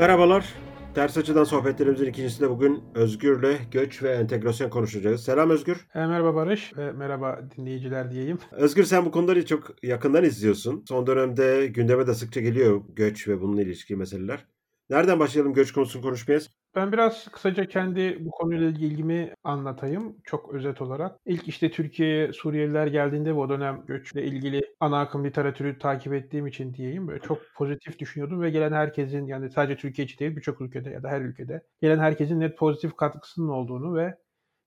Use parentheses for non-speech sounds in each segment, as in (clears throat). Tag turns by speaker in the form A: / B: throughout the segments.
A: Merhabalar. Ters açıdan sohbetlerimizin ikincisinde bugün Özgür'le göç ve entegrasyon konuşacağız. Selam Özgür.
B: E, merhaba Barış ve merhaba dinleyiciler diyeyim.
A: Özgür sen bu konuları çok yakından izliyorsun. Son dönemde gündeme de sıkça geliyor göç ve bununla ilişkili meseleler. Nereden başlayalım göç konusunu konuşmaya?
B: Ben biraz kısaca kendi bu konuyla ilgimi anlatayım çok özet olarak. İlk işte Türkiye'ye Suriyeliler geldiğinde bu dönem göçle ilgili ana akım literatürü takip ettiğim için diyeyim böyle çok pozitif düşünüyordum ve gelen herkesin yani sadece Türkiye için değil birçok ülkede ya da her ülkede gelen herkesin net pozitif katkısının olduğunu ve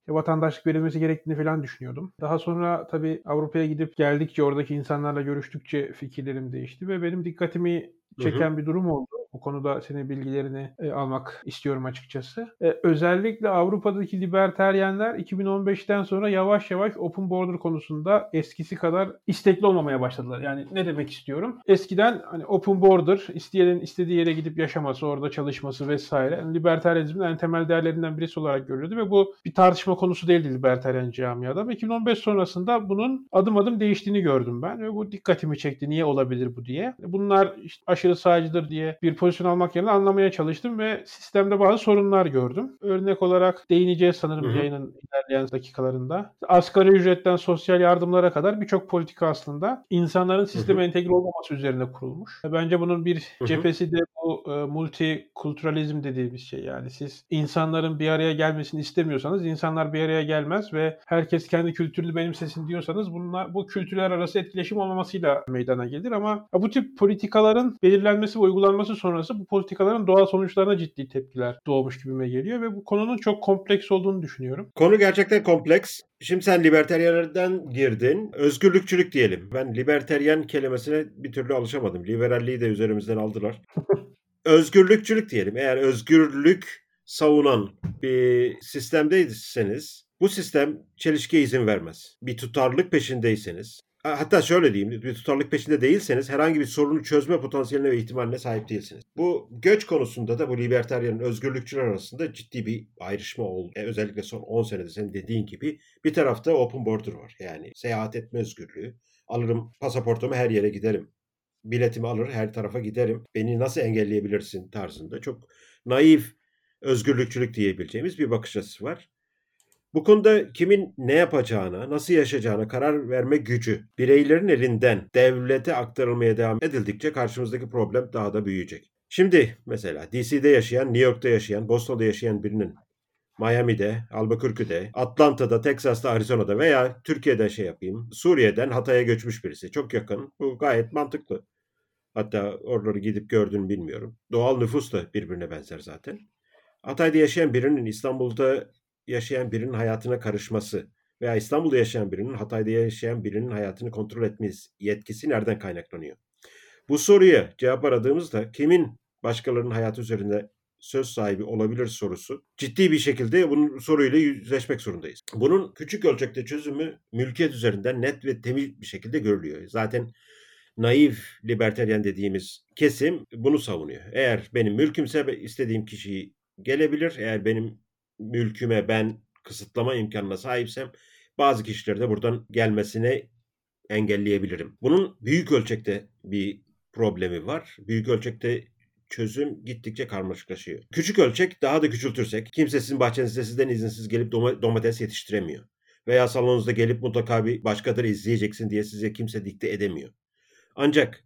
B: vatandaşlık verilmesi gerektiğini falan düşünüyordum. Daha sonra tabii Avrupa'ya gidip geldikçe oradaki insanlarla görüştükçe fikirlerim değişti ve benim dikkatimi çeken hı hı. bir durum oldu. Bu konuda senin bilgilerini e, almak istiyorum açıkçası. E, özellikle Avrupa'daki liberteryenler 2015'ten sonra yavaş yavaş open border konusunda eskisi kadar istekli olmamaya başladılar. Yani ne demek istiyorum? Eskiden hani open border, isteyenin istediği yere gidip yaşaması, orada çalışması vesaire yani liberteryenizmin en temel değerlerinden birisi olarak görülüyordu ve bu bir tartışma konusu değildi liberteryen camiada. Ve 2015 sonrasında bunun adım adım değiştiğini gördüm ben ve bu dikkatimi çekti. Niye olabilir bu diye. Bunlar işte aşırı sağcıdır diye bir pozisyon almak yerine anlamaya çalıştım ve sistemde bazı sorunlar gördüm. Örnek olarak değineceğiz sanırım Hı-hı. yayının ilerleyen dakikalarında. Asgari ücretten sosyal yardımlara kadar birçok politika aslında insanların sisteme Hı-hı. entegre olmaması üzerine kurulmuş. Bence bunun bir Hı-hı. cephesi de bu e, multikulturalizm dediğimiz şey. Yani siz insanların bir araya gelmesini istemiyorsanız insanlar bir araya gelmez ve herkes kendi kültürünü benimsesin diyorsanız bunlar bu kültürler arası etkileşim olmamasıyla meydana gelir ama bu tip politikaların belirlenmesi ve uygulanması sonrası bu politikaların doğal sonuçlarına ciddi tepkiler doğmuş gibime geliyor ve bu konunun çok kompleks olduğunu düşünüyorum.
A: Konu gerçekten kompleks. Şimdi sen liberteryenlerden girdin. Özgürlükçülük diyelim. Ben liberteryen kelimesine bir türlü alışamadım. Liberalliği de üzerimizden aldılar. (laughs) Özgürlükçülük diyelim. Eğer özgürlük savunan bir sistemdeyseniz bu sistem çelişkiye izin vermez. Bir tutarlılık peşindeyseniz Hatta şöyle diyeyim, bir tutarlık peşinde değilseniz herhangi bir sorunu çözme potansiyeline ve ihtimaline sahip değilsiniz. Bu göç konusunda da bu libertaryen özgürlükçüler arasında ciddi bir ayrışma oldu. E, özellikle son 10 senede senin dediğin gibi bir tarafta open border var. Yani seyahat etme özgürlüğü. Alırım pasaportumu her yere giderim. Biletimi alır her tarafa giderim. Beni nasıl engelleyebilirsin tarzında çok naif özgürlükçülük diyebileceğimiz bir bakış açısı var. Bu konuda kimin ne yapacağına, nasıl yaşayacağına karar verme gücü bireylerin elinden devlete aktarılmaya devam edildikçe karşımızdaki problem daha da büyüyecek. Şimdi mesela DC'de yaşayan, New York'ta yaşayan, Boston'da yaşayan birinin Miami'de, Albuquerque'de, Atlanta'da, Texas'ta, Arizona'da veya Türkiye'de şey yapayım, Suriye'den Hatay'a göçmüş birisi. Çok yakın. Bu gayet mantıklı. Hatta oraları gidip gördüğünü bilmiyorum. Doğal nüfus da birbirine benzer zaten. Hatay'da yaşayan birinin İstanbul'da yaşayan birinin hayatına karışması veya İstanbul'da yaşayan birinin Hatay'da yaşayan birinin hayatını kontrol etmesi yetkisi nereden kaynaklanıyor? Bu soruya cevap aradığımızda kimin başkalarının hayatı üzerinde söz sahibi olabilir sorusu ciddi bir şekilde bunun soruyla yüzleşmek zorundayız. Bunun küçük ölçekte çözümü mülkiyet üzerinden net ve temiz bir şekilde görülüyor. Zaten naif liberteryen dediğimiz kesim bunu savunuyor. Eğer benim mülkümse istediğim kişiyi gelebilir. Eğer benim mülküme ben kısıtlama imkanına sahipsem bazı kişileri de buradan gelmesine engelleyebilirim. Bunun büyük ölçekte bir problemi var. Büyük ölçekte çözüm gittikçe karmaşıklaşıyor. Küçük ölçek daha da küçültürsek kimse sizin bahçenizde sizden izinsiz gelip domates yetiştiremiyor. Veya salonunuzda gelip mutlaka bir başkadır izleyeceksin diye size kimse dikte edemiyor. Ancak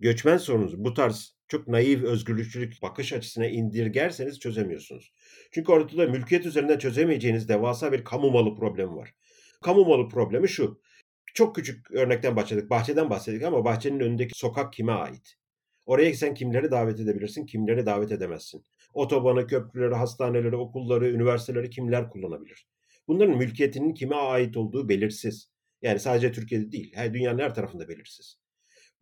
A: göçmen sorunuzu bu tarz çok naif özgürlükçülük bakış açısına indirgerseniz çözemiyorsunuz. Çünkü ortada mülkiyet üzerinden çözemeyeceğiniz devasa bir kamu malı problemi var. Kamu malı problemi şu. Çok küçük örnekten başladık. Bahçeden bahsettik ama bahçenin önündeki sokak kime ait? Oraya sen kimleri davet edebilirsin, kimleri davet edemezsin. Otobanı, köprüleri, hastaneleri, okulları, üniversiteleri kimler kullanabilir? Bunların mülkiyetinin kime ait olduğu belirsiz. Yani sadece Türkiye'de değil, her dünyanın her tarafında belirsiz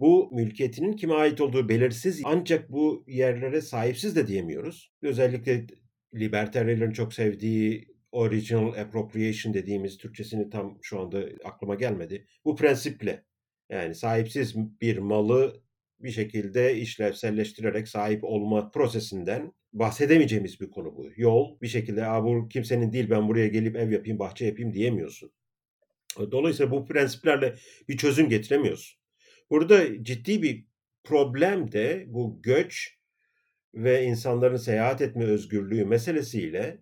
A: bu mülkiyetinin kime ait olduğu belirsiz ancak bu yerlere sahipsiz de diyemiyoruz. Özellikle libertarianların çok sevdiği original appropriation dediğimiz Türkçesini tam şu anda aklıma gelmedi. Bu prensiple yani sahipsiz bir malı bir şekilde işlevselleştirerek sahip olma prosesinden bahsedemeyeceğimiz bir konu bu. Yol bir şekilde bu kimsenin değil ben buraya gelip ev yapayım bahçe yapayım diyemiyorsun. Dolayısıyla bu prensiplerle bir çözüm getiremiyorsun. Burada ciddi bir problem de bu göç ve insanların seyahat etme özgürlüğü meselesiyle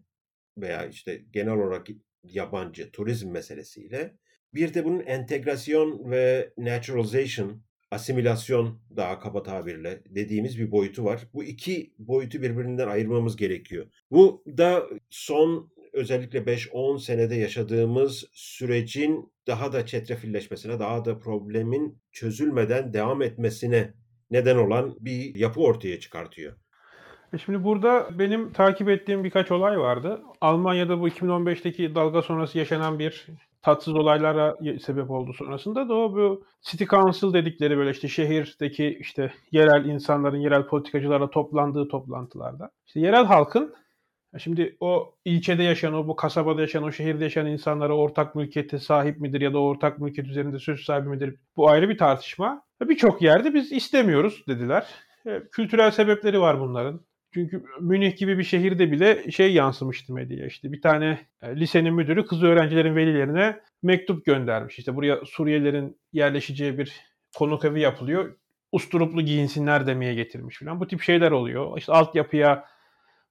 A: veya işte genel olarak yabancı turizm meselesiyle bir de bunun entegrasyon ve naturalization, asimilasyon daha kaba tabirle dediğimiz bir boyutu var. Bu iki boyutu birbirinden ayırmamız gerekiyor. Bu da son özellikle 5-10 senede yaşadığımız sürecin daha da çetrefilleşmesine, daha da problemin çözülmeden devam etmesine neden olan bir yapı ortaya çıkartıyor.
B: E şimdi burada benim takip ettiğim birkaç olay vardı. Almanya'da bu 2015'teki dalga sonrası yaşanan bir tatsız olaylara sebep oldu sonrasında da o bu City Council dedikleri böyle işte şehirdeki işte yerel insanların, yerel politikacılarla toplandığı toplantılarda. işte yerel halkın Şimdi o ilçede yaşayan, o bu kasabada yaşayan, o şehirde yaşayan insanlara ortak mülkiyete sahip midir ya da ortak mülkiyet üzerinde söz sahibi midir? Bu ayrı bir tartışma. Birçok yerde biz istemiyoruz dediler. E, kültürel sebepleri var bunların. Çünkü Münih gibi bir şehirde bile şey yansımıştı medyaya. İşte bir tane e, lisenin müdürü kız öğrencilerin velilerine mektup göndermiş. İşte buraya Suriyelilerin yerleşeceği bir konuk evi yapılıyor. Usturuplu giyinsinler demeye getirmiş falan. Bu tip şeyler oluyor. İşte altyapıya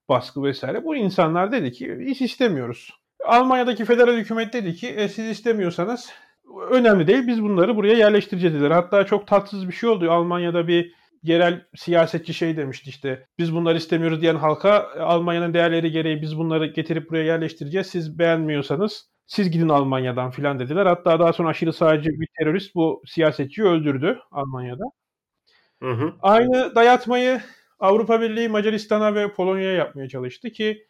B: baskı vesaire. Bu insanlar dedi ki hiç istemiyoruz. Almanya'daki federal hükümet dedi ki e, siz istemiyorsanız önemli değil biz bunları buraya yerleştireceğiz dediler. Hatta çok tatsız bir şey oldu. Almanya'da bir yerel siyasetçi şey demişti işte biz bunları istemiyoruz diyen halka Almanya'nın değerleri gereği biz bunları getirip buraya yerleştireceğiz. Siz beğenmiyorsanız siz gidin Almanya'dan filan dediler. Hatta daha sonra aşırı sağcı bir terörist bu siyasetçiyi öldürdü Almanya'da. Hı hı. Aynı dayatmayı Avrupa Birliği Macaristan'a ve Polonya'ya yapmaya çalıştı ki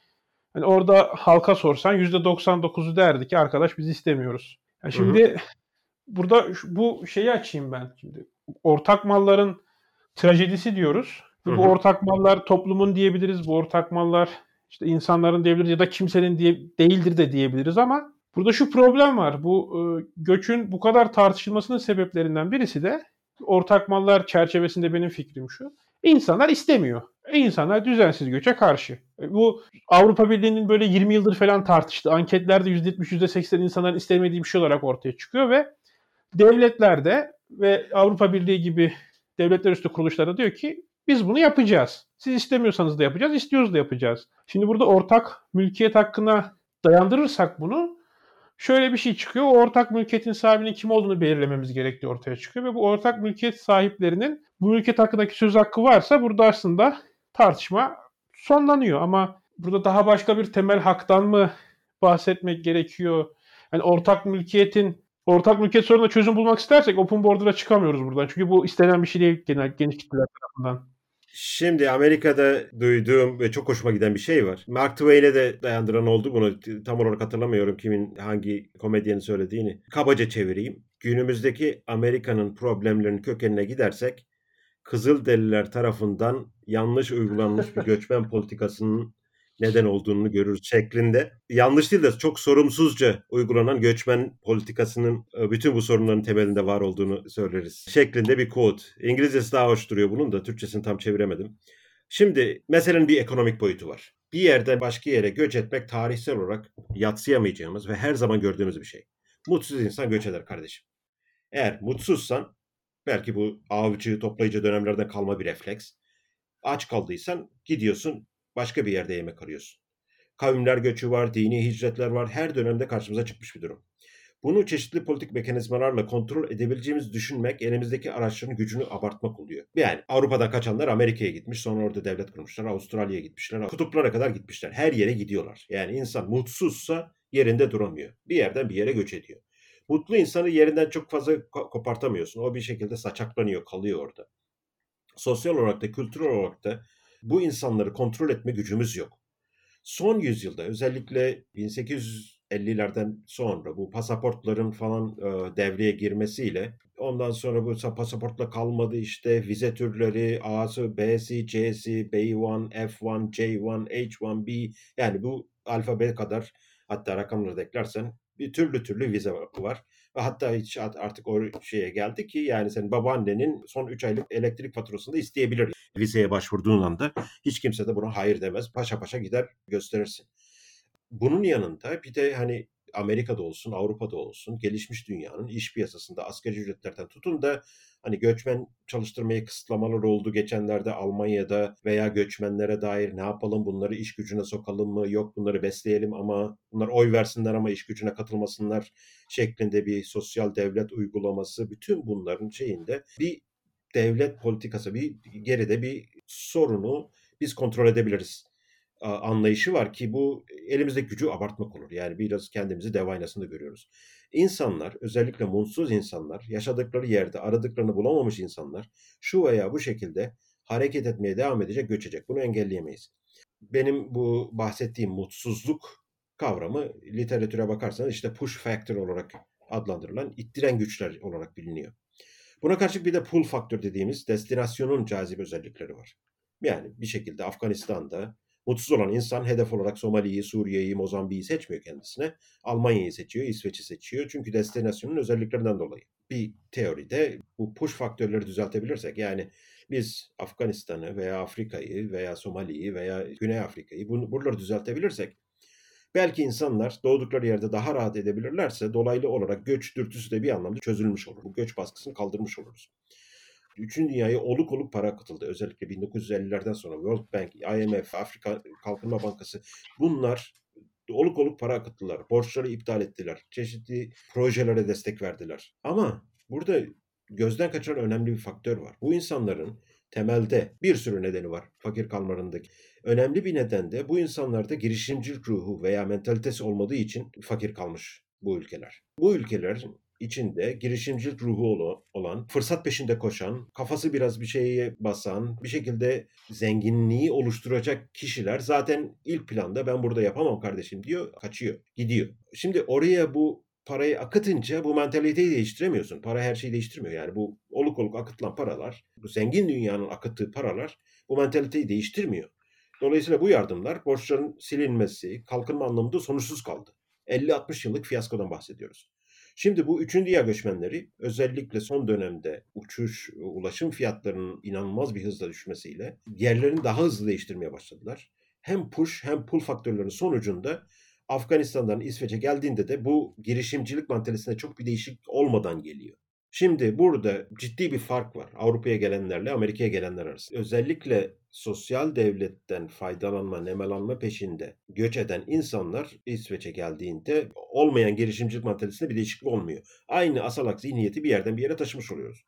B: hani orada halka sorsan %99'u derdi ki arkadaş biz istemiyoruz. Yani şimdi hı hı. burada bu şeyi açayım ben şimdi. Ortak malların trajedisi diyoruz. Hı hı. Bu ortak mallar toplumun diyebiliriz. Bu ortak mallar işte insanların diyebiliriz ya da kimsenin diye, değildir de diyebiliriz ama burada şu problem var. Bu e, göçün bu kadar tartışılmasının sebeplerinden birisi de ortak mallar çerçevesinde benim fikrim şu. İnsanlar istemiyor. İnsanlar düzensiz göçe karşı. E, bu Avrupa Birliği'nin böyle 20 yıldır falan tartıştığı anketlerde %70, %80 insanların istemediği bir şey olarak ortaya çıkıyor ve devletlerde ve Avrupa Birliği gibi devletler üstü kuruluşlara diyor ki biz bunu yapacağız. Siz istemiyorsanız da yapacağız, istiyoruz da yapacağız. Şimdi burada ortak mülkiyet hakkına dayandırırsak bunu şöyle bir şey çıkıyor. O ortak mülkiyetin sahibinin kim olduğunu belirlememiz gerektiği ortaya çıkıyor ve bu ortak mülkiyet sahiplerinin bu mülkiyet hakkındaki söz hakkı varsa burada aslında tartışma sonlanıyor ama burada daha başka bir temel haktan mı bahsetmek gerekiyor? Yani ortak mülkiyetin ortak mülkiyet sorununa çözüm bulmak istersek open border'a çıkamıyoruz buradan. Çünkü bu istenen bir şey değil genel geniş kitleler tarafından.
A: Şimdi Amerika'da duyduğum ve çok hoşuma giden bir şey var. Mark Twain'e de dayandıran oldu bunu. Tam olarak hatırlamıyorum kimin hangi komedyenin söylediğini. Kabaca çevireyim. Günümüzdeki Amerika'nın problemlerinin kökenine gidersek Kızılderililer tarafından yanlış uygulanmış bir göçmen (laughs) politikasının neden olduğunu görürüz şeklinde. Yanlış değil de çok sorumsuzca uygulanan göçmen politikasının e, bütün bu sorunların temelinde var olduğunu söyleriz. Şeklinde bir quote. İngilizcesi daha hoş duruyor bunun da Türkçesini tam çeviremedim. Şimdi meselenin bir ekonomik boyutu var. Bir yerden başka yere göç etmek tarihsel olarak yatsıyamayacağımız ve her zaman gördüğümüz bir şey. Mutsuz insan göç eder kardeşim. Eğer mutsuzsan belki bu avcı toplayıcı dönemlerden kalma bir refleks. Aç kaldıysan gidiyorsun başka bir yerde yemek arıyorsun. Kavimler göçü var, dini hicretler var. Her dönemde karşımıza çıkmış bir durum. Bunu çeşitli politik mekanizmalarla kontrol edebileceğimizi düşünmek elimizdeki araçların gücünü abartmak oluyor. Yani Avrupa'dan kaçanlar Amerika'ya gitmiş, sonra orada devlet kurmuşlar, Avustralya'ya gitmişler, kutuplara kadar gitmişler. Her yere gidiyorlar. Yani insan mutsuzsa yerinde duramıyor. Bir yerden bir yere göç ediyor. Mutlu insanı yerinden çok fazla kopartamıyorsun. O bir şekilde saçaklanıyor, kalıyor orada. Sosyal olarak da, kültürel olarak da bu insanları kontrol etme gücümüz yok. Son yüzyılda özellikle 1850'lerden sonra bu pasaportların falan e, devreye girmesiyle ondan sonra bu pasaportla kalmadı işte vize türleri A'sı, B'si, C'si, B1, F1, J1, H1B yani bu alfabe kadar hatta rakamları da eklersen bir türlü türlü vize var. Hatta hiç artık o şeye geldi ki yani senin babaannenin son 3 aylık elektrik faturasını da isteyebilir. Vizeye başvurduğun anda hiç kimse de buna hayır demez. Paşa paşa gider gösterirsin. Bunun yanında bir de hani Amerika'da olsun, Avrupa'da olsun, gelişmiş dünyanın iş piyasasında asgari ücretlerden tutun da hani göçmen çalıştırmaya kısıtlamalar oldu geçenlerde Almanya'da veya göçmenlere dair ne yapalım bunları iş gücüne sokalım mı yok bunları besleyelim ama bunlar oy versinler ama iş gücüne katılmasınlar şeklinde bir sosyal devlet uygulaması bütün bunların şeyinde bir devlet politikası bir geride bir sorunu biz kontrol edebiliriz anlayışı var ki bu elimizdeki gücü abartmak olur. Yani biraz kendimizi dev aynasında görüyoruz. İnsanlar, özellikle mutsuz insanlar, yaşadıkları yerde aradıklarını bulamamış insanlar şu veya bu şekilde hareket etmeye devam edecek, göçecek. Bunu engelleyemeyiz. Benim bu bahsettiğim mutsuzluk kavramı literatüre bakarsanız işte push factor olarak adlandırılan ittiren güçler olarak biliniyor. Buna karşılık bir de pull faktör dediğimiz destinasyonun cazip özellikleri var. Yani bir şekilde Afganistan'da mutsuz olan insan hedef olarak Somali'yi, Suriye'yi, Mozambik'i seçmiyor kendisine. Almanya'yı seçiyor, İsveç'i seçiyor. Çünkü destinasyonun özelliklerinden dolayı. Bir teoride bu push faktörleri düzeltebilirsek yani biz Afganistan'ı veya Afrika'yı veya Somali'yi veya Güney Afrika'yı buraları düzeltebilirsek belki insanlar doğdukları yerde daha rahat edebilirlerse dolaylı olarak göç dürtüsü de bir anlamda çözülmüş olur. Bu göç baskısını kaldırmış oluruz. Üçüncü dünyaya oluk oluk para akıtıldı. Özellikle 1950'lerden sonra World Bank, IMF, Afrika Kalkınma Bankası bunlar oluk oluk para akıttılar. Borçları iptal ettiler. Çeşitli projelere destek verdiler. Ama burada gözden kaçıran önemli bir faktör var. Bu insanların temelde bir sürü nedeni var fakir kalmalarındaki. Önemli bir neden de bu insanlarda girişimcilik ruhu veya mentalitesi olmadığı için fakir kalmış bu ülkeler. Bu ülkeler içinde girişimcilik ruhu olan, fırsat peşinde koşan, kafası biraz bir şeye basan, bir şekilde zenginliği oluşturacak kişiler zaten ilk planda ben burada yapamam kardeşim diyor, kaçıyor, gidiyor. Şimdi oraya bu parayı akıtınca bu mentaliteyi değiştiremiyorsun. Para her şeyi değiştirmiyor. Yani bu oluk oluk akıtılan paralar, bu zengin dünyanın akıttığı paralar bu mentaliteyi değiştirmiyor. Dolayısıyla bu yardımlar borçların silinmesi, kalkınma anlamında sonuçsuz kaldı. 50-60 yıllık fiyaskodan bahsediyoruz. Şimdi bu üçüncü göçmenleri özellikle son dönemde uçuş, ulaşım fiyatlarının inanılmaz bir hızla düşmesiyle yerlerini daha hızlı değiştirmeye başladılar. Hem push hem pull faktörlerinin sonucunda Afganistan'dan İsveç'e geldiğinde de bu girişimcilik mantalitesine çok bir değişik olmadan geliyor. Şimdi burada ciddi bir fark var Avrupa'ya gelenlerle Amerika'ya gelenler arasında. Özellikle sosyal devletten faydalanma, nemalanma peşinde göç eden insanlar İsveç'e geldiğinde olmayan girişimcilik mantalitesinde bir değişiklik olmuyor. Aynı asalak zihniyeti bir yerden bir yere taşımış oluyoruz.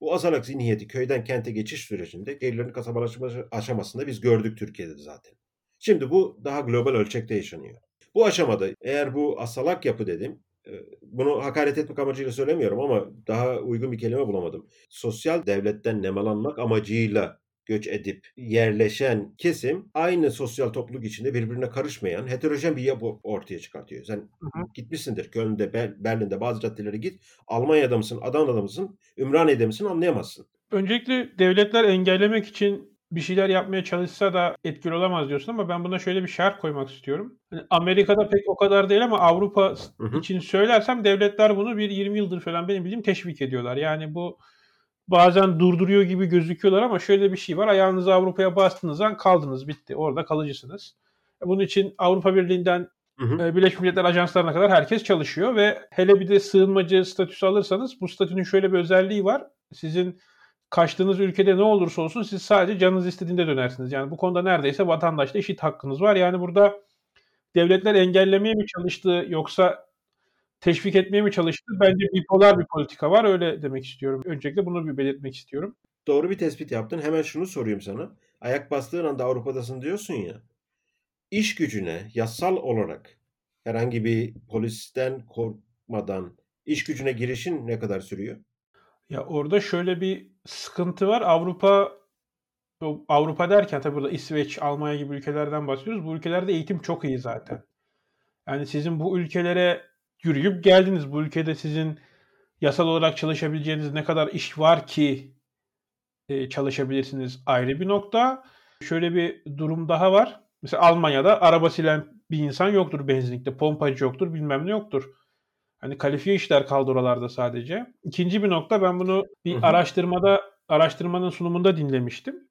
A: Bu asalak zihniyeti köyden kente geçiş sürecinde gerilerin kasabalaşma aşamasında biz gördük Türkiye'de zaten. Şimdi bu daha global ölçekte yaşanıyor. Bu aşamada eğer bu asalak yapı dedim bunu hakaret etmek amacıyla söylemiyorum ama daha uygun bir kelime bulamadım. Sosyal devletten nemalanmak amacıyla göç edip yerleşen kesim aynı sosyal topluluk içinde birbirine karışmayan heterojen bir yapı ortaya çıkartıyor. Sen hı hı. gitmişsindir Köln'de, Berlin'de bazı caddelere git. Almanya'da mısın, Adana'da mısın, Ümraniye'de misin anlayamazsın.
B: Öncelikle devletler engellemek için bir şeyler yapmaya çalışsa da etkili olamaz diyorsun ama ben buna şöyle bir şart koymak istiyorum. Hani Amerika'da pek o kadar değil ama Avrupa hı hı. için söylersem devletler bunu bir 20 yıldır falan benim bildiğim teşvik ediyorlar. Yani bu bazen durduruyor gibi gözüküyorlar ama şöyle bir şey var. Ayağınızı Avrupa'ya bastığınız an kaldınız bitti. Orada kalıcısınız. Bunun için Avrupa Birliği'nden Hı hı. E, Birleşmiş Milletler ajanslarına kadar herkes çalışıyor ve hele bir de sığınmacı statüsü alırsanız bu statünün şöyle bir özelliği var. Sizin kaçtığınız ülkede ne olursa olsun siz sadece canınız istediğinde dönersiniz. Yani bu konuda neredeyse vatandaşla eşit hakkınız var. Yani burada devletler engellemeye mi çalıştı yoksa teşvik etmeye mi çalıştı? Bence bipolar bir politika var. Öyle demek istiyorum. Öncelikle bunu bir belirtmek istiyorum.
A: Doğru bir tespit yaptın. Hemen şunu sorayım sana. Ayak bastığın anda Avrupa'dasın diyorsun ya. İş gücüne yasal olarak herhangi bir polisten korkmadan iş gücüne girişin ne kadar sürüyor?
B: Ya orada şöyle bir sıkıntı var. Avrupa Avrupa derken tabii burada İsveç, Almanya gibi ülkelerden bahsediyoruz. Bu ülkelerde eğitim çok iyi zaten. Yani sizin bu ülkelere yürüyüp geldiniz. Bu ülkede sizin yasal olarak çalışabileceğiniz ne kadar iş var ki e, çalışabilirsiniz ayrı bir nokta. Şöyle bir durum daha var. Mesela Almanya'da araba silen bir insan yoktur benzinlikte. Pompacı yoktur, bilmem ne yoktur. Hani kalifiye işler kaldı oralarda sadece. İkinci bir nokta ben bunu bir araştırmada araştırmanın sunumunda dinlemiştim.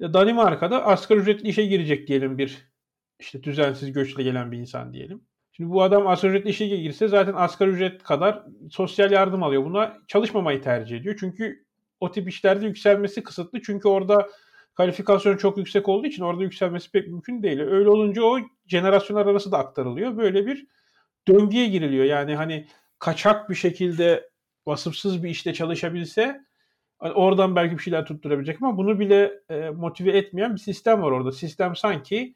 B: Danimarka'da asgari ücretli işe girecek diyelim bir işte düzensiz göçle gelen bir insan diyelim. Şimdi bu adam asgari ücretle işe girse zaten asgari ücret kadar sosyal yardım alıyor. Buna çalışmamayı tercih ediyor. Çünkü o tip işlerde yükselmesi kısıtlı. Çünkü orada kalifikasyon çok yüksek olduğu için orada yükselmesi pek mümkün değil. Öyle olunca o jenerasyonlar arası da aktarılıyor. Böyle bir döngüye giriliyor. Yani hani kaçak bir şekilde vasıfsız bir işte çalışabilse hani oradan belki bir şeyler tutturabilecek ama bunu bile e, motive etmeyen bir sistem var orada. Sistem sanki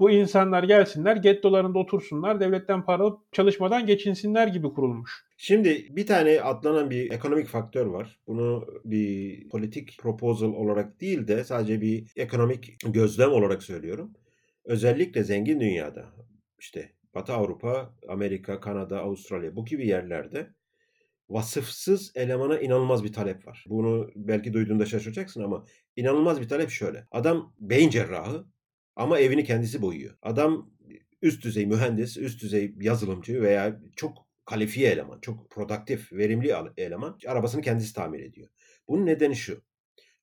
B: bu insanlar gelsinler, gettolarında otursunlar, devletten para alıp çalışmadan geçinsinler gibi kurulmuş.
A: Şimdi bir tane atlanan bir ekonomik faktör var. Bunu bir politik proposal olarak değil de sadece bir ekonomik gözlem olarak söylüyorum. Özellikle zengin dünyada işte Batı Avrupa, Amerika, Kanada, Avustralya bu gibi yerlerde vasıfsız elemana inanılmaz bir talep var. Bunu belki duyduğunda şaşıracaksın ama inanılmaz bir talep şöyle. Adam beyin cerrahı ama evini kendisi boyuyor. Adam üst düzey mühendis, üst düzey yazılımcı veya çok kalifiye eleman, çok produktif, verimli eleman arabasını kendisi tamir ediyor. Bunun nedeni şu.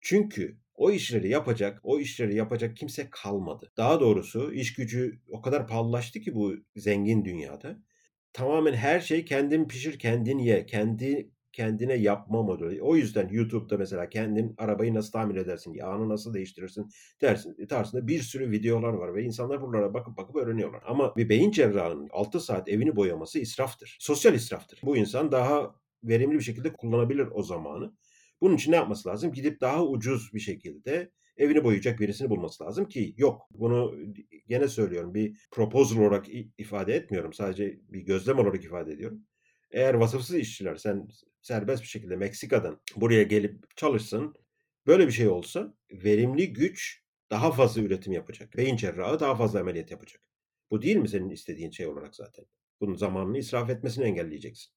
A: Çünkü o işleri yapacak, o işleri yapacak kimse kalmadı. Daha doğrusu iş gücü o kadar pahalılaştı ki bu zengin dünyada. Tamamen her şey kendin pişir, kendin ye, kendi kendine yapma modeli. O yüzden YouTube'da mesela kendin arabayı nasıl tamir edersin, yağını nasıl değiştirirsin dersin tarzında bir sürü videolar var ve insanlar buralara bakıp bakıp öğreniyorlar. Ama bir beyin cerrahının 6 saat evini boyaması israftır. Sosyal israftır. Bu insan daha verimli bir şekilde kullanabilir o zamanı. Bunun için ne yapması lazım? Gidip daha ucuz bir şekilde evini boyayacak birisini bulması lazım ki yok. Bunu gene söylüyorum bir proposal olarak ifade etmiyorum. Sadece bir gözlem olarak ifade ediyorum. Eğer vasıfsız işçiler sen serbest bir şekilde Meksika'dan buraya gelip çalışsın böyle bir şey olsa verimli güç daha fazla üretim yapacak. Beyin cerrahı daha fazla ameliyat yapacak. Bu değil mi senin istediğin şey olarak zaten? Bunun zamanını israf etmesini engelleyeceksin.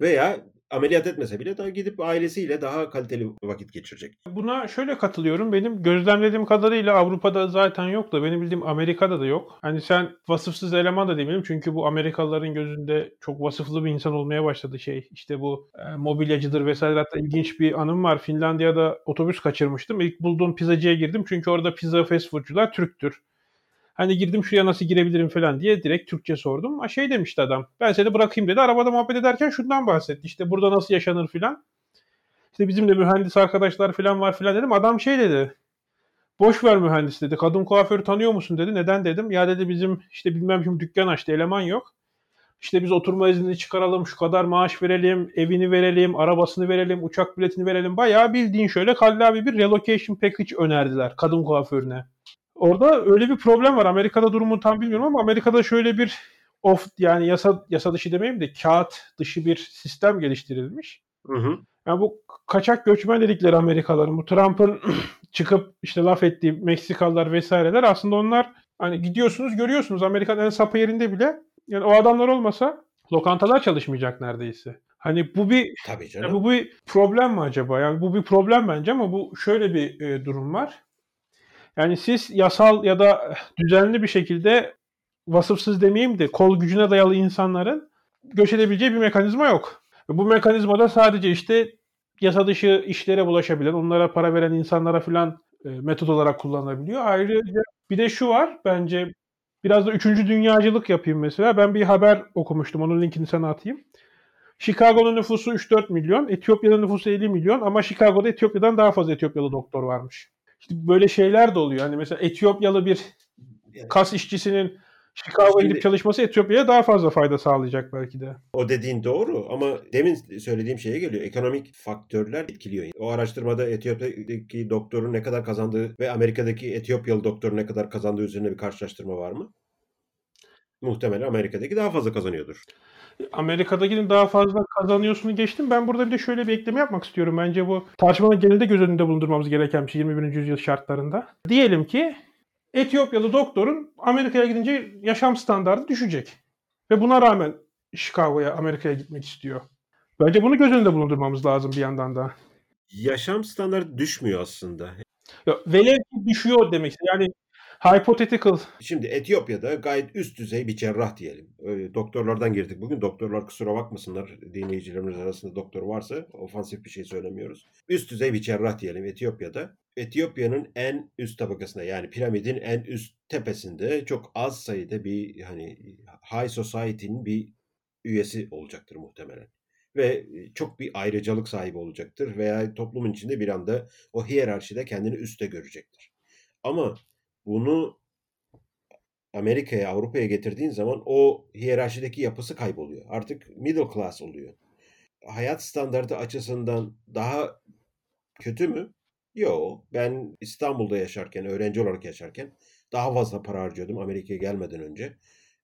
A: Veya ameliyat etmese bile daha gidip ailesiyle daha kaliteli vakit geçirecek.
B: Buna şöyle katılıyorum. Benim gözlemlediğim kadarıyla Avrupa'da zaten yok da benim bildiğim Amerika'da da yok. Hani sen vasıfsız eleman da demeyelim çünkü bu Amerikalıların gözünde çok vasıflı bir insan olmaya başladı şey. İşte bu e, mobilyacıdır vesaire. Hatta ilginç bir anım var. Finlandiya'da otobüs kaçırmıştım. İlk bulduğum pizzacıya girdim çünkü orada pizza fast foodcular Türktür. Hani girdim şuraya nasıl girebilirim falan diye direkt Türkçe sordum. Ha şey demişti adam. Ben seni bırakayım dedi. Arabada muhabbet ederken şundan bahsetti. İşte burada nasıl yaşanır falan. İşte bizim de mühendis arkadaşlar falan var falan dedim. Adam şey dedi. Boş ver mühendis dedi. Kadın kuaförü tanıyor musun dedi. Neden dedim. Ya dedi bizim işte bilmem kim dükkan açtı eleman yok. İşte biz oturma iznini çıkaralım, şu kadar maaş verelim, evini verelim, arabasını verelim, uçak biletini verelim. Bayağı bildiğin şöyle kallavi bir relocation package önerdiler kadın kuaförüne. Orada öyle bir problem var. Amerika'da durumu tam bilmiyorum ama Amerika'da şöyle bir off yani yasa yasa dışı demeyeyim de kağıt dışı bir sistem geliştirilmiş. Hı hı. Yani bu kaçak göçmen dedikleri Amerikalıların bu Trump'ın (clears throat) çıkıp işte laf ettiği Meksikalılar vesaireler aslında onlar hani gidiyorsunuz görüyorsunuz Amerika'nın en sapı yerinde bile yani o adamlar olmasa lokantalar çalışmayacak neredeyse. Hani bu bir Tabii canım. Yani bu bir problem mi acaba? Yani bu bir problem bence ama bu şöyle bir e, durum var. Yani siz yasal ya da düzenli bir şekilde vasıfsız demeyeyim de kol gücüne dayalı insanların göç edebileceği bir mekanizma yok. Bu mekanizmada sadece işte yasa dışı işlere bulaşabilen, onlara para veren insanlara filan e, metot olarak kullanılabiliyor. Ayrıca bir de şu var bence biraz da üçüncü dünyacılık yapayım mesela. Ben bir haber okumuştum. Onun linkini sana atayım. Chicago'nun nüfusu 3-4 milyon, Etiyopya'nın nüfusu 50 milyon ama Chicago'da Etiyopya'dan daha fazla Etiyopyalı doktor varmış. İşte böyle şeyler de oluyor. Hani mesela Etiyopyalı bir kas işçisinin Chicago'ya gidip çalışması Etiyopya'ya daha fazla fayda sağlayacak belki de.
A: O dediğin doğru ama demin söylediğim şeye geliyor. Ekonomik faktörler etkiliyor. O araştırmada Etiyopya'daki doktorun ne kadar kazandığı ve Amerika'daki Etiyopyalı doktorun ne kadar kazandığı üzerine bir karşılaştırma var mı? Muhtemelen Amerika'daki daha fazla kazanıyordur.
B: Amerika'dakinin daha fazla kazanıyorsunu geçtim. Ben burada bir de şöyle bir ekleme yapmak istiyorum. Bence bu tartışmanın genelde göz önünde bulundurmamız gereken bir şey 21. yüzyıl şartlarında. Diyelim ki Etiyopyalı doktorun Amerika'ya gidince yaşam standartı düşecek. Ve buna rağmen Chicago'ya, Amerika'ya gitmek istiyor. Bence bunu göz önünde bulundurmamız lazım bir yandan da.
A: Yaşam standartı düşmüyor aslında.
B: Ya, velev ki düşüyor demek. Yani Hypothetical.
A: Şimdi Etiyopya'da gayet üst düzey bir cerrah diyelim. Doktorlardan girdik bugün. Doktorlar kusura bakmasınlar. Dinleyicilerimiz arasında doktor varsa ofansif bir şey söylemiyoruz. Üst düzey bir cerrah diyelim Etiyopya'da. Etiyopya'nın en üst tabakasında yani piramidin en üst tepesinde çok az sayıda bir hani high society'nin bir üyesi olacaktır muhtemelen ve çok bir ayrıcalık sahibi olacaktır veya toplumun içinde bir anda o hiyerarşide kendini üstte görecektir. Ama bunu Amerika'ya, Avrupa'ya getirdiğin zaman o hiyerarşideki yapısı kayboluyor. Artık middle class oluyor. Hayat standartı açısından daha kötü mü? Yok. Ben İstanbul'da yaşarken, öğrenci olarak yaşarken daha fazla para harcıyordum Amerika'ya gelmeden önce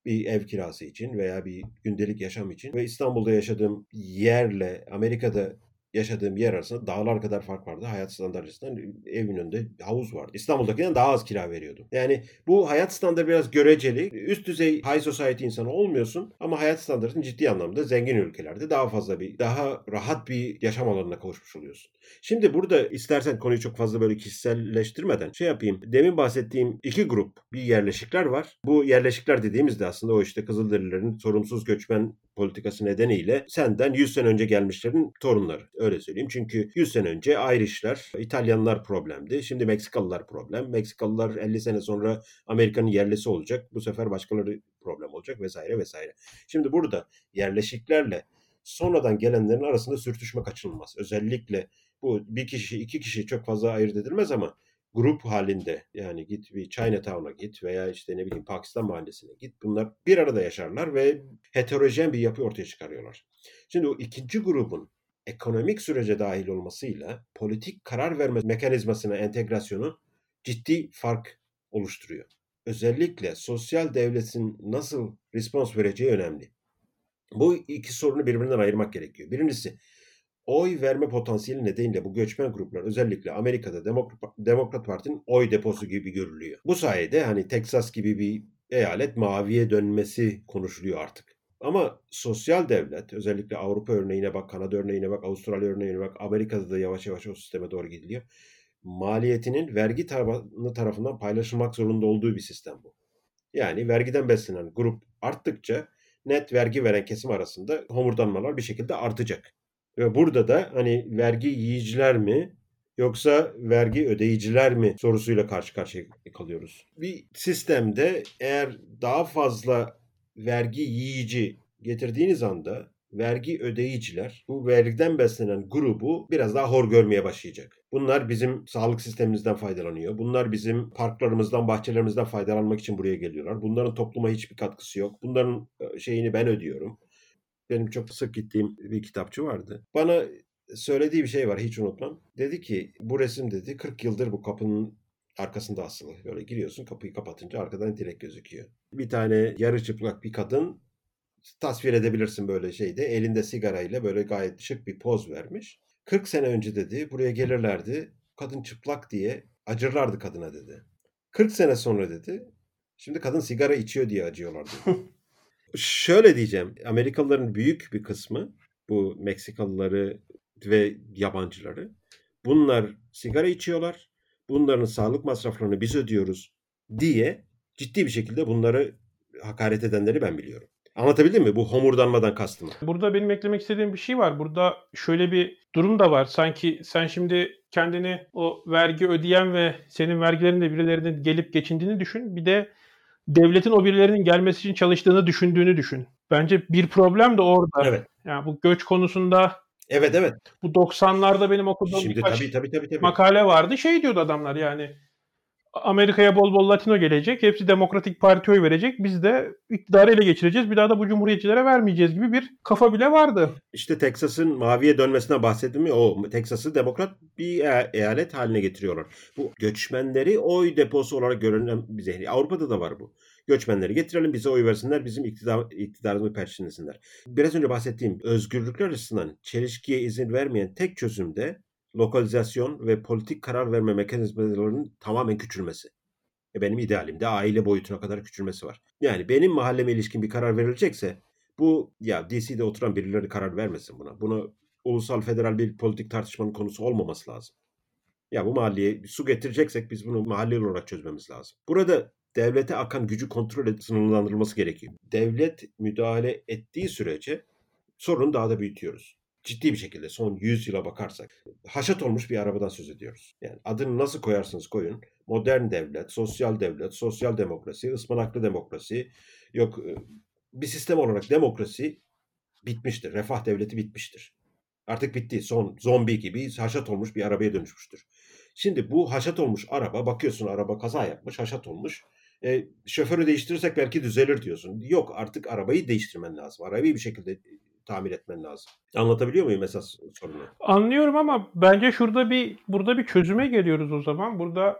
A: bir ev kirası için veya bir gündelik yaşam için ve İstanbul'da yaşadığım yerle Amerika'da yaşadığım yer arasında dağlar kadar fark vardı. Hayat standartından evin önünde havuz vardı. İstanbul'dakinden daha az kira veriyordum. Yani bu hayat standartı biraz göreceli. Üst düzey high society insanı olmuyorsun ama hayat standartın ciddi anlamda zengin ülkelerde daha fazla bir, daha rahat bir yaşam alanına kavuşmuş oluyorsun. Şimdi burada istersen konuyu çok fazla böyle kişiselleştirmeden şey yapayım. Demin bahsettiğim iki grup bir yerleşikler var. Bu yerleşikler dediğimizde aslında o işte Kızılderililerin sorumsuz göçmen politikası nedeniyle senden 100 sene önce gelmişlerin torunları. Öyle söyleyeyim. Çünkü 100 sene önce Irish'ler, İtalyanlar problemdi. Şimdi Meksikalılar problem. Meksikalılar 50 sene sonra Amerika'nın yerlisi olacak. Bu sefer başkaları problem olacak vesaire vesaire. Şimdi burada yerleşiklerle sonradan gelenlerin arasında sürtüşme kaçınılmaz. Özellikle bu bir kişi, iki kişi çok fazla ayırt edilmez ama grup halinde yani git bir Chinatown'a git veya işte ne bileyim Pakistan mahallesine git. Bunlar bir arada yaşarlar ve heterojen bir yapı ortaya çıkarıyorlar. Şimdi o ikinci grubun ekonomik sürece dahil olmasıyla politik karar verme mekanizmasına entegrasyonu ciddi fark oluşturuyor. Özellikle sosyal devletin nasıl respons vereceği önemli. Bu iki sorunu birbirinden ayırmak gerekiyor. Birincisi oy verme potansiyeli nedeniyle bu göçmen gruplar özellikle Amerika'da Demokrat, Demokrat Parti'nin oy deposu gibi görülüyor. Bu sayede hani Texas gibi bir eyalet maviye dönmesi konuşuluyor artık. Ama sosyal devlet özellikle Avrupa örneğine bak, Kanada örneğine bak, Avustralya örneğine bak, Amerika'da da yavaş yavaş o sisteme doğru gidiliyor. Maliyetinin vergi tabanı tarafından paylaşılmak zorunda olduğu bir sistem bu. Yani vergiden beslenen grup arttıkça net vergi veren kesim arasında homurdanmalar bir şekilde artacak. Ve burada da hani vergi yiyiciler mi yoksa vergi ödeyiciler mi sorusuyla karşı karşıya kalıyoruz. Bir sistemde eğer daha fazla vergi yiyici getirdiğiniz anda vergi ödeyiciler bu vergiden beslenen grubu biraz daha hor görmeye başlayacak. Bunlar bizim sağlık sistemimizden faydalanıyor. Bunlar bizim parklarımızdan, bahçelerimizden faydalanmak için buraya geliyorlar. Bunların topluma hiçbir katkısı yok. Bunların şeyini ben ödüyorum benim çok sık gittiğim bir kitapçı vardı. Bana söylediği bir şey var hiç unutmam. Dedi ki bu resim dedi 40 yıldır bu kapının arkasında asılı. Böyle giriyorsun kapıyı kapatınca arkadan direkt gözüküyor. Bir tane yarı çıplak bir kadın tasvir edebilirsin böyle şeyde. Elinde sigarayla böyle gayet şık bir poz vermiş. 40 sene önce dedi buraya gelirlerdi. Kadın çıplak diye acırlardı kadına dedi. 40 sene sonra dedi. Şimdi kadın sigara içiyor diye acıyorlar dedi. (laughs) Şöyle diyeceğim. Amerikalıların büyük bir kısmı bu Meksikalıları ve yabancıları bunlar sigara içiyorlar. Bunların sağlık masraflarını biz ödüyoruz diye ciddi bir şekilde bunları hakaret edenleri ben biliyorum. Anlatabildim mi? Bu homurdanmadan kastım.
B: Burada benim eklemek istediğim bir şey var. Burada şöyle bir durum da var. Sanki sen şimdi kendini o vergi ödeyen ve senin vergilerin de birilerinin gelip geçindiğini düşün. Bir de devletin o birilerinin gelmesi için çalıştığını düşündüğünü düşün. Bence bir problem de orada.
A: Evet.
B: Yani bu göç konusunda
A: Evet evet.
B: Bu 90'larda benim okuduğum
A: Şimdi
B: birkaç
A: tabii, tabii, tabii, tabii.
B: makale vardı. Şey diyordu adamlar yani Amerika'ya bol bol Latino gelecek. Hepsi Demokratik Parti oy verecek. Biz de iktidarı ele geçireceğiz. Bir daha da bu cumhuriyetçilere vermeyeceğiz gibi bir kafa bile vardı.
A: İşte Teksas'ın maviye dönmesine bahsettim mi? O Teksas'ı demokrat bir e- eyalet haline getiriyorlar. Bu göçmenleri oy deposu olarak görünen bize. Avrupa'da da var bu. Göçmenleri getirelim bize oy versinler bizim iktidar, iktidarımızı perçinlesinler. Biraz önce bahsettiğim özgürlükler açısından çelişkiye izin vermeyen tek çözüm de lokalizasyon ve politik karar verme mekanizmalarının tamamen küçülmesi. E benim idealim de aile boyutuna kadar küçülmesi var. Yani benim mahalleme ilişkin bir karar verilecekse bu ya DC'de oturan birileri karar vermesin buna. Bunu ulusal federal bir politik tartışmanın konusu olmaması lazım. Ya bu mahalleye su getireceksek biz bunu mahalli olarak çözmemiz lazım. Burada devlete akan gücü kontrol edip sınırlandırılması gerekiyor. Devlet müdahale ettiği sürece sorunu daha da büyütüyoruz. Ciddi bir şekilde son 100 yıla bakarsak haşat olmuş bir arabadan söz ediyoruz. Yani adını nasıl koyarsınız koyun. Modern devlet, sosyal devlet, sosyal demokrasi, ıspanaklı demokrasi, yok e, bir sistem olarak demokrasi bitmiştir. Refah devleti bitmiştir. Artık bitti. Son zombi gibi haşat olmuş bir arabaya dönüşmüştür. Şimdi bu haşat olmuş araba bakıyorsun araba kaza yapmış haşat olmuş. E, şoförü değiştirirsek belki düzelir diyorsun. Yok artık arabayı değiştirmen lazım. Arabayı bir şekilde tamir etmen lazım. Anlatabiliyor muyum esas sorunu?
B: Anlıyorum ama bence şurada bir burada bir çözüme geliyoruz o zaman. Burada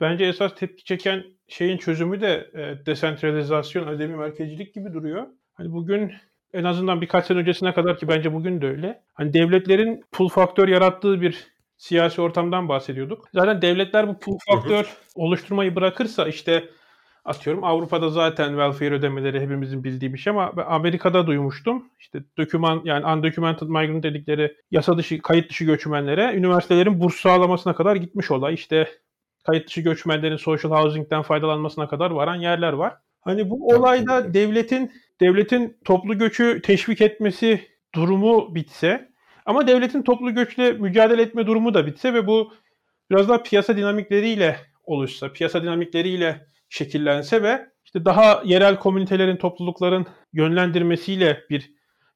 B: bence esas tepki çeken şeyin çözümü de e, desentralizasyon, ödemi merkezcilik gibi duruyor. Hani bugün en azından birkaç sene öncesine kadar ki bence bugün de öyle. Hani devletlerin pull faktör yarattığı bir siyasi ortamdan bahsediyorduk. Zaten devletler bu pull faktör oluşturmayı bırakırsa işte atıyorum Avrupa'da zaten welfare ödemeleri hepimizin bildiği bir şey ama Amerika'da duymuştum. İşte döküman yani undocumented migrant dedikleri yasa dışı kayıt dışı göçmenlere üniversitelerin burs sağlamasına kadar gitmiş olay. İşte kayıt dışı göçmenlerin social housing'den faydalanmasına kadar varan yerler var. Hani bu olayda devletin devletin toplu göçü teşvik etmesi durumu bitse ama devletin toplu göçle mücadele etme durumu da bitse ve bu biraz daha piyasa dinamikleriyle oluşsa, piyasa dinamikleriyle şekillense ve işte daha yerel komünitelerin, toplulukların yönlendirmesiyle bir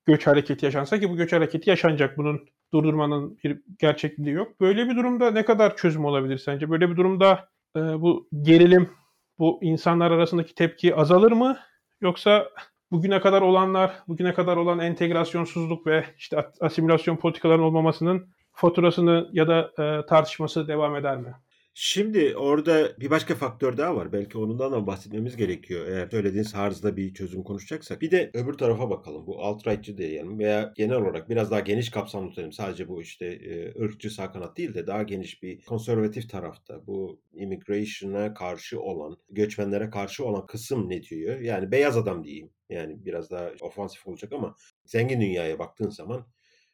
B: göç hareketi yaşansa ki bu göç hareketi yaşanacak. Bunun durdurmanın bir gerçekliği yok. Böyle bir durumda ne kadar çözüm olabilir sence? Böyle bir durumda e, bu gerilim, bu insanlar arasındaki tepki azalır mı? Yoksa bugüne kadar olanlar, bugüne kadar olan entegrasyonsuzluk ve işte asimilasyon politikalarının olmamasının faturasını ya da e, tartışması devam eder mi?
A: Şimdi orada bir başka faktör daha var. Belki onundan da bahsetmemiz gerekiyor. Eğer söylediğiniz tarzda bir çözüm konuşacaksak. Bir de öbür tarafa bakalım. Bu alt-rightçı diyelim veya genel olarak biraz daha geniş kapsamlı tutalım. Sadece bu işte e, ırkçı sağ kanat değil de daha geniş bir konservatif tarafta. Bu immigration'a karşı olan, göçmenlere karşı olan kısım ne diyor? Yani beyaz adam diyeyim. Yani biraz daha ofansif olacak ama zengin dünyaya baktığın zaman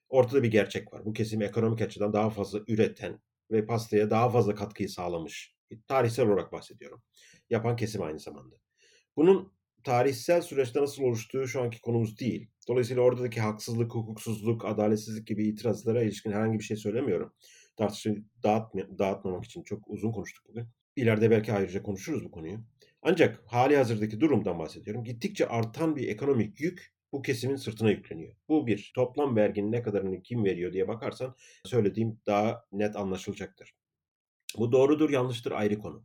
A: ortada bir gerçek var. Bu kesim ekonomik açıdan daha fazla üreten, ve pastaya daha fazla katkıyı sağlamış. Tarihsel olarak bahsediyorum. Yapan kesim aynı zamanda. Bunun tarihsel süreçte nasıl oluştuğu şu anki konumuz değil. Dolayısıyla oradaki haksızlık, hukuksuzluk, adaletsizlik gibi itirazlara ilişkin herhangi bir şey söylemiyorum. Tartışmayı dağıtma, dağıtmamak için çok uzun konuştuk bugün. İleride belki ayrıca konuşuruz bu konuyu. Ancak hali hazırdaki durumdan bahsediyorum. Gittikçe artan bir ekonomik yük bu kesimin sırtına yükleniyor. Bu bir. Toplam verginin ne kadarını kim veriyor diye bakarsan söylediğim daha net anlaşılacaktır. Bu doğrudur yanlıştır ayrı konu.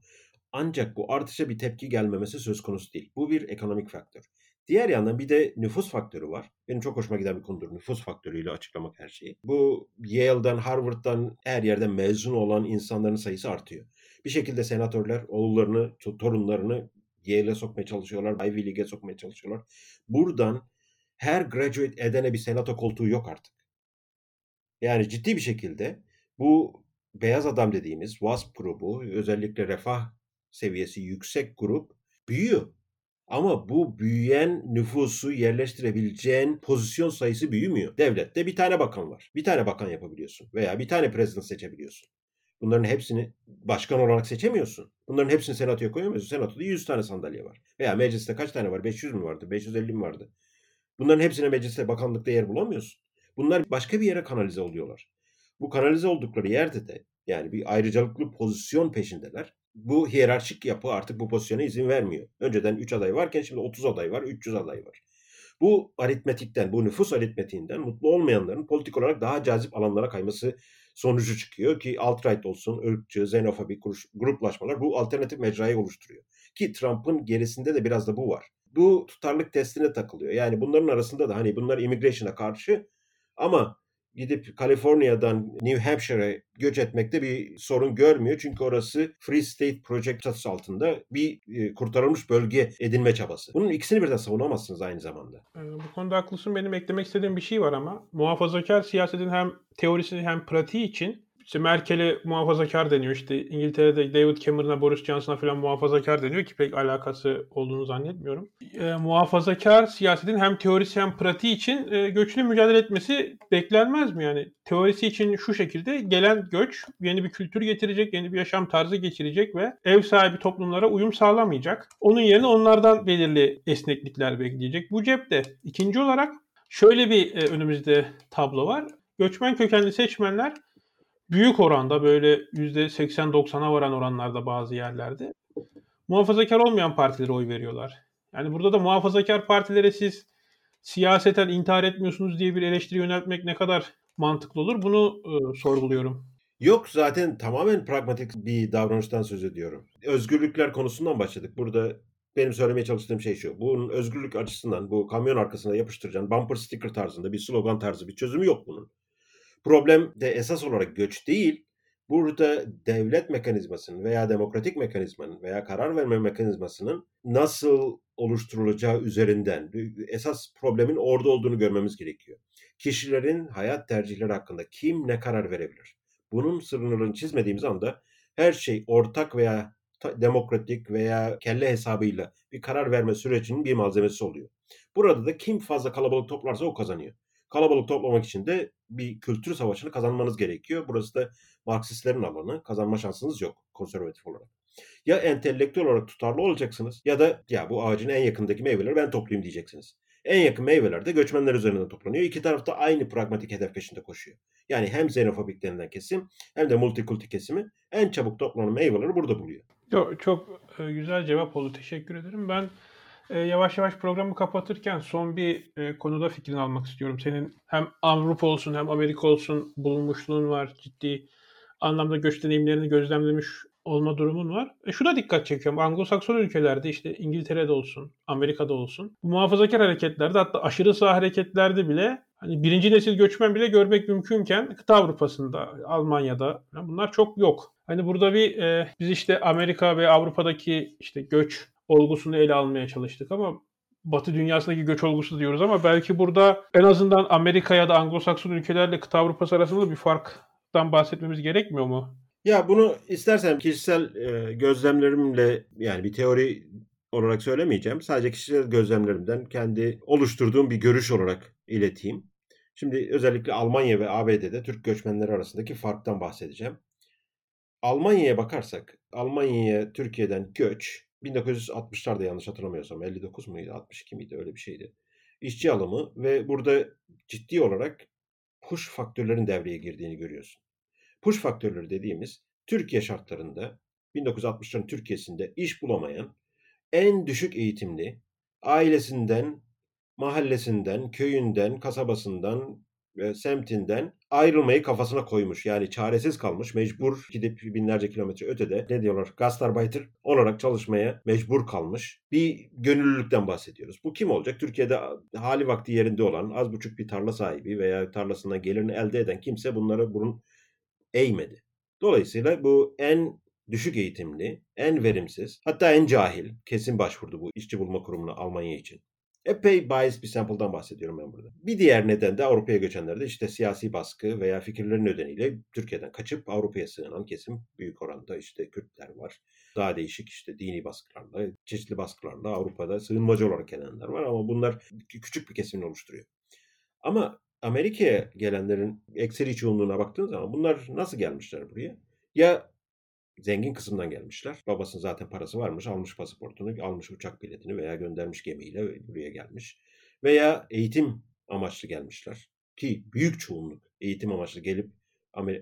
A: Ancak bu artışa bir tepki gelmemesi söz konusu değil. Bu bir ekonomik faktör. Diğer yandan bir de nüfus faktörü var. Benim çok hoşuma giden bir konudur. Nüfus faktörüyle açıklamak her şeyi. Bu Yale'dan, Harvard'dan her yerden mezun olan insanların sayısı artıyor. Bir şekilde senatörler oğullarını, torunlarını Yale'e sokmaya çalışıyorlar. Ivy League'e sokmaya çalışıyorlar. Buradan her graduate edene bir senato koltuğu yok artık. Yani ciddi bir şekilde bu beyaz adam dediğimiz WASP grubu özellikle refah seviyesi yüksek grup büyüyor. Ama bu büyüyen nüfusu yerleştirebileceğin pozisyon sayısı büyümüyor. Devlette bir tane bakan var. Bir tane bakan yapabiliyorsun veya bir tane president seçebiliyorsun. Bunların hepsini başkan olarak seçemiyorsun. Bunların hepsini senatoya koyamıyorsun. Senatoda 100 tane sandalye var. Veya mecliste kaç tane var? 500 mü vardı? 550 mi vardı? Bunların hepsine mecliste, bakanlıkta yer bulamıyorsun. Bunlar başka bir yere kanalize oluyorlar. Bu kanalize oldukları yerde de yani bir ayrıcalıklı pozisyon peşindeler. Bu hiyerarşik yapı artık bu pozisyona izin vermiyor. Önceden 3 aday varken şimdi 30 aday var, 300 aday var. Bu aritmetikten, bu nüfus aritmetiğinden mutlu olmayanların politik olarak daha cazip alanlara kayması sonucu çıkıyor ki alt-right olsun, ırkçı, xenofobik gruplaşmalar bu alternatif mecrayı oluşturuyor. Ki Trump'ın gerisinde de biraz da bu var bu tutarlık testine takılıyor. Yani bunların arasında da hani bunlar immigration'a karşı ama gidip Kaliforniya'dan New Hampshire'e göç etmekte bir sorun görmüyor. Çünkü orası Free State Project çatısı altında bir e, kurtarılmış bölge edinme çabası. Bunun ikisini birden savunamazsınız aynı zamanda.
B: Ee, bu konuda haklısın. Benim eklemek istediğim bir şey var ama muhafazakar siyasetin hem teorisini hem pratiği için işte Merkel'e muhafazakar deniyor. İşte İngiltere'de David Cameron'a, Boris Johnson'a falan muhafazakar deniyor ki pek alakası olduğunu zannetmiyorum. E, muhafazakar siyasetin hem teorisi hem pratiği için e, göçle mücadele etmesi beklenmez mi? Yani teorisi için şu şekilde gelen göç yeni bir kültür getirecek, yeni bir yaşam tarzı geçirecek ve ev sahibi toplumlara uyum sağlamayacak. Onun yerine onlardan belirli esneklikler bekleyecek. Bu cepte. İkinci olarak şöyle bir e, önümüzde tablo var. Göçmen kökenli seçmenler büyük oranda böyle %80-90'a varan oranlarda bazı yerlerde muhafazakar olmayan partilere oy veriyorlar. Yani burada da muhafazakar partilere siz siyaseten intihar etmiyorsunuz diye bir eleştiri yöneltmek ne kadar mantıklı olur bunu e, sorguluyorum.
A: Yok zaten tamamen pragmatik bir davranıştan söz ediyorum. Özgürlükler konusundan başladık. Burada benim söylemeye çalıştığım şey şu. Bunun özgürlük açısından bu kamyon arkasına yapıştıracağın bumper sticker tarzında bir slogan tarzı bir çözümü yok bunun. Problem de esas olarak göç değil. Burada devlet mekanizmasının veya demokratik mekanizmanın veya karar verme mekanizmasının nasıl oluşturulacağı üzerinden esas problemin orada olduğunu görmemiz gerekiyor. Kişilerin hayat tercihleri hakkında kim ne karar verebilir? Bunun sınırlarını çizmediğimiz anda her şey ortak veya demokratik veya kelle hesabıyla bir karar verme sürecinin bir malzemesi oluyor. Burada da kim fazla kalabalık toplarsa o kazanıyor. Kalabalık toplamak için de bir kültür savaşını kazanmanız gerekiyor. Burası da Marksistlerin alanı. Kazanma şansınız yok konservatif olarak. Ya entelektüel olarak tutarlı olacaksınız ya da ya bu ağacın en yakındaki meyveleri ben toplayayım diyeceksiniz. En yakın meyveler de göçmenler üzerinden toplanıyor. İki taraf da aynı pragmatik hedef peşinde koşuyor. Yani hem xenofobik denilen kesim hem de multikulti kesimi en çabuk toplanan meyveleri burada buluyor.
B: Çok, çok e, güzel cevap oldu. Teşekkür ederim. Ben e, yavaş yavaş programı kapatırken son bir e, konuda fikrini almak istiyorum. Senin hem Avrupa olsun hem Amerika olsun bulunmuşluğun var. Ciddi anlamda göç deneyimlerini gözlemlemiş olma durumun var. E şuna dikkat çekiyorum. Anglo-Sakson ülkelerde işte İngiltere'de olsun, Amerika'da olsun. Bu muhafazakar hareketlerde hatta aşırı sağ hareketlerde bile hani birinci nesil göçmen bile görmek mümkünken kıta Avrupa'sında, Almanya'da bunlar çok yok. Hani burada bir e, biz işte Amerika ve Avrupa'daki işte göç olgusunu ele almaya çalıştık ama Batı dünyasındaki göç olgusu diyoruz ama belki burada en azından Amerika ya da Anglo-Sakson ülkelerle kıta Avrupa'sı arasında bir farktan bahsetmemiz gerekmiyor mu?
A: Ya bunu istersen kişisel e, gözlemlerimle yani bir teori olarak söylemeyeceğim. Sadece kişisel gözlemlerimden kendi oluşturduğum bir görüş olarak ileteyim. Şimdi özellikle Almanya ve ABD'de Türk göçmenleri arasındaki farktan bahsedeceğim. Almanya'ya bakarsak, Almanya'ya Türkiye'den göç 1960'larda yanlış hatırlamıyorsam 59 muydu 62 miydi öyle bir şeydi. İşçi alımı ve burada ciddi olarak push faktörlerin devreye girdiğini görüyorsun. Push faktörleri dediğimiz Türkiye şartlarında 1960'ların Türkiye'sinde iş bulamayan en düşük eğitimli ailesinden, mahallesinden, köyünden, kasabasından, semtinden ayrılmayı kafasına koymuş. Yani çaresiz kalmış, mecbur gidip binlerce kilometre ötede ne diyorlar gastarbeiter olarak çalışmaya mecbur kalmış. Bir gönüllülükten bahsediyoruz. Bu kim olacak? Türkiye'de hali vakti yerinde olan az buçuk bir tarla sahibi veya tarlasından gelirini elde eden kimse bunlara burun eğmedi. Dolayısıyla bu en düşük eğitimli, en verimsiz, hatta en cahil kesin başvurdu bu işçi bulma kurumuna Almanya için. Epey bias bir sample'dan bahsediyorum ben burada. Bir diğer neden de Avrupa'ya göçenlerde işte siyasi baskı veya fikirlerin nedeniyle Türkiye'den kaçıp Avrupa'ya sığınan kesim büyük oranda işte Kürtler var. Daha değişik işte dini baskılarla, çeşitli baskılarla Avrupa'da sığınmacı olarak gelenler var ama bunlar küçük bir kesimini oluşturuyor. Ama Amerika'ya gelenlerin ekseri çoğunluğuna baktığın zaman bunlar nasıl gelmişler buraya? Ya zengin kısımdan gelmişler. Babasının zaten parası varmış. Almış pasaportunu, almış uçak biletini veya göndermiş gemiyle buraya gelmiş. Veya eğitim amaçlı gelmişler. Ki büyük çoğunluk eğitim amaçlı gelip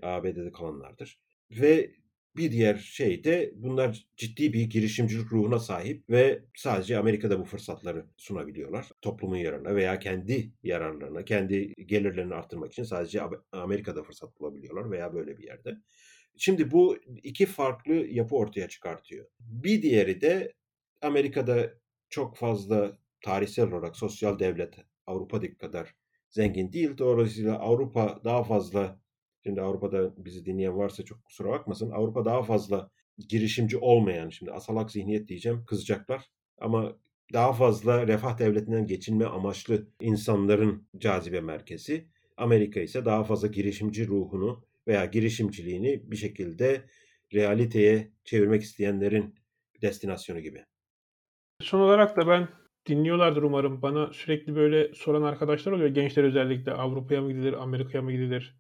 A: ABD'de kalanlardır. Ve bir diğer şey de bunlar ciddi bir girişimcilik ruhuna sahip ve sadece Amerika'da bu fırsatları sunabiliyorlar. Toplumun yararına veya kendi yararlarına, kendi gelirlerini arttırmak için sadece Amerika'da fırsat bulabiliyorlar veya böyle bir yerde. Şimdi bu iki farklı yapı ortaya çıkartıyor. Bir diğeri de Amerika'da çok fazla tarihsel olarak sosyal devlet Avrupa'daki kadar zengin değil. Dolayısıyla Avrupa daha fazla Şimdi Avrupa'da bizi dinleyen varsa çok kusura bakmasın. Avrupa daha fazla girişimci olmayan, şimdi asalak zihniyet diyeceğim, kızacaklar. Ama daha fazla refah devletinden geçinme amaçlı insanların cazibe merkezi. Amerika ise daha fazla girişimci ruhunu veya girişimciliğini bir şekilde realiteye çevirmek isteyenlerin destinasyonu gibi.
B: Son olarak da ben dinliyorlardır umarım. Bana sürekli böyle soran arkadaşlar oluyor. Gençler özellikle Avrupa'ya mı gidilir, Amerika'ya mı gidilir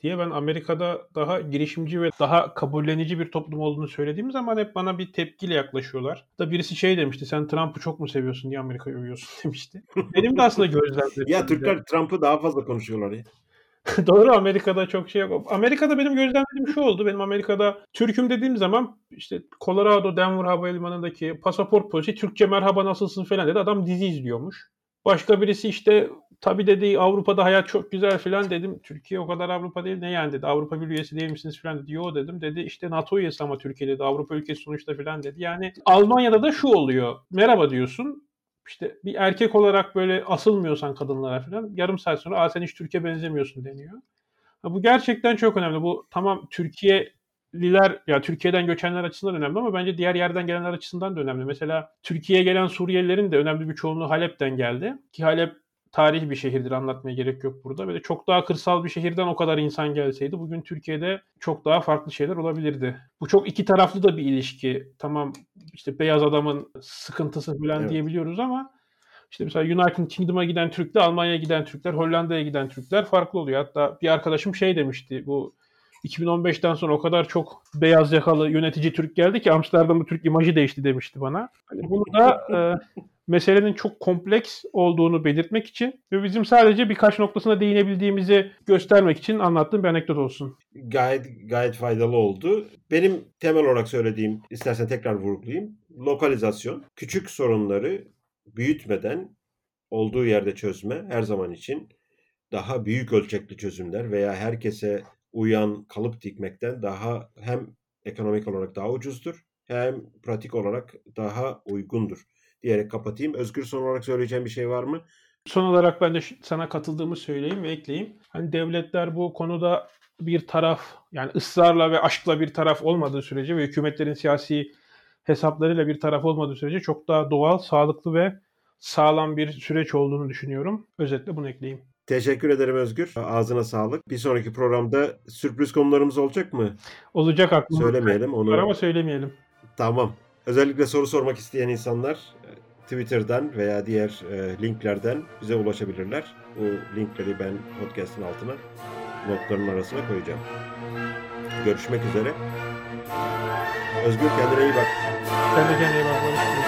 B: diye. Ben Amerika'da daha girişimci ve daha kabullenici bir toplum olduğunu söylediğim zaman hep bana bir tepkiyle yaklaşıyorlar. Da birisi şey demişti. Sen Trump'ı çok mu seviyorsun diye Amerika'yı övüyorsun (laughs) demişti. Benim de aslında gözlemlerim.
A: ya Türkler Trump'ı daha fazla konuşuyorlar ya. (laughs)
B: Doğru Amerika'da çok şey yok. Amerika'da benim gözlemlediğim şu oldu. Benim Amerika'da Türk'üm dediğim zaman işte Colorado Denver Havalimanı'ndaki pasaport polisi Türkçe merhaba nasılsın falan dedi. Adam dizi izliyormuş. Başka birisi işte tabi dedi Avrupa'da hayat çok güzel falan dedim. Türkiye o kadar Avrupa değil ne yani dedi. Avrupa bir üyesi değil misiniz falan dedi. Yo dedim. Dedi işte NATO üyesi ama Türkiye dedi. Avrupa ülkesi sonuçta falan dedi. Yani Almanya'da da şu oluyor. Merhaba diyorsun işte bir erkek olarak böyle asılmıyorsan kadınlara falan yarım saat sonra Aa, sen hiç Türkiye benzemiyorsun deniyor. Ha, bu gerçekten çok önemli. Bu tamam Türkiye'liler ya Türkiye'den göçenler açısından önemli ama bence diğer yerden gelenler açısından da önemli. Mesela Türkiye'ye gelen Suriyelilerin de önemli bir çoğunluğu Halep'ten geldi. Ki Halep tarihi bir şehirdir anlatmaya gerek yok burada. Böyle çok daha kırsal bir şehirden o kadar insan gelseydi bugün Türkiye'de çok daha farklı şeyler olabilirdi. Bu çok iki taraflı da bir ilişki. Tamam işte beyaz adamın sıkıntısı falan evet. diyebiliyoruz ama işte mesela United Kingdom'a giden Türkler, Almanya'ya giden Türkler, Hollanda'ya giden Türkler farklı oluyor. Hatta bir arkadaşım şey demişti bu 2015'ten sonra o kadar çok beyaz yakalı yönetici Türk geldi ki Amsterdam'da Türk imajı değişti demişti bana. Hani bunu da e, (laughs) meselenin çok kompleks olduğunu belirtmek için ve bizim sadece birkaç noktasına değinebildiğimizi göstermek için anlattığım bir anekdot olsun.
A: Gayet gayet faydalı oldu. Benim temel olarak söylediğim, istersen tekrar vurgulayayım. Lokalizasyon, küçük sorunları büyütmeden olduğu yerde çözme her zaman için daha büyük ölçekli çözümler veya herkese uyan kalıp dikmekten daha hem ekonomik olarak daha ucuzdur hem pratik olarak daha uygundur diyerek kapatayım. Özgür son olarak söyleyeceğim bir şey var mı?
B: Son olarak ben de sana katıldığımı söyleyeyim ve ekleyeyim. Hani devletler bu konuda bir taraf yani ısrarla ve aşkla bir taraf olmadığı sürece ve hükümetlerin siyasi hesaplarıyla bir taraf olmadığı sürece çok daha doğal, sağlıklı ve sağlam bir süreç olduğunu düşünüyorum. Özetle bunu ekleyeyim.
A: Teşekkür ederim Özgür. Ağzına sağlık. Bir sonraki programda sürpriz konularımız olacak mı?
B: Olacak aklımda.
A: Söylemeyelim onu.
B: Ama söylemeyelim.
A: Tamam. Özellikle soru sormak isteyen insanlar e, Twitter'dan veya diğer e, linklerden bize ulaşabilirler. Bu linkleri ben podcast'ın altına notların arasına koyacağım. Görüşmek üzere. Özgür kendine iyi bak.
B: Sen de kendine iyi bak.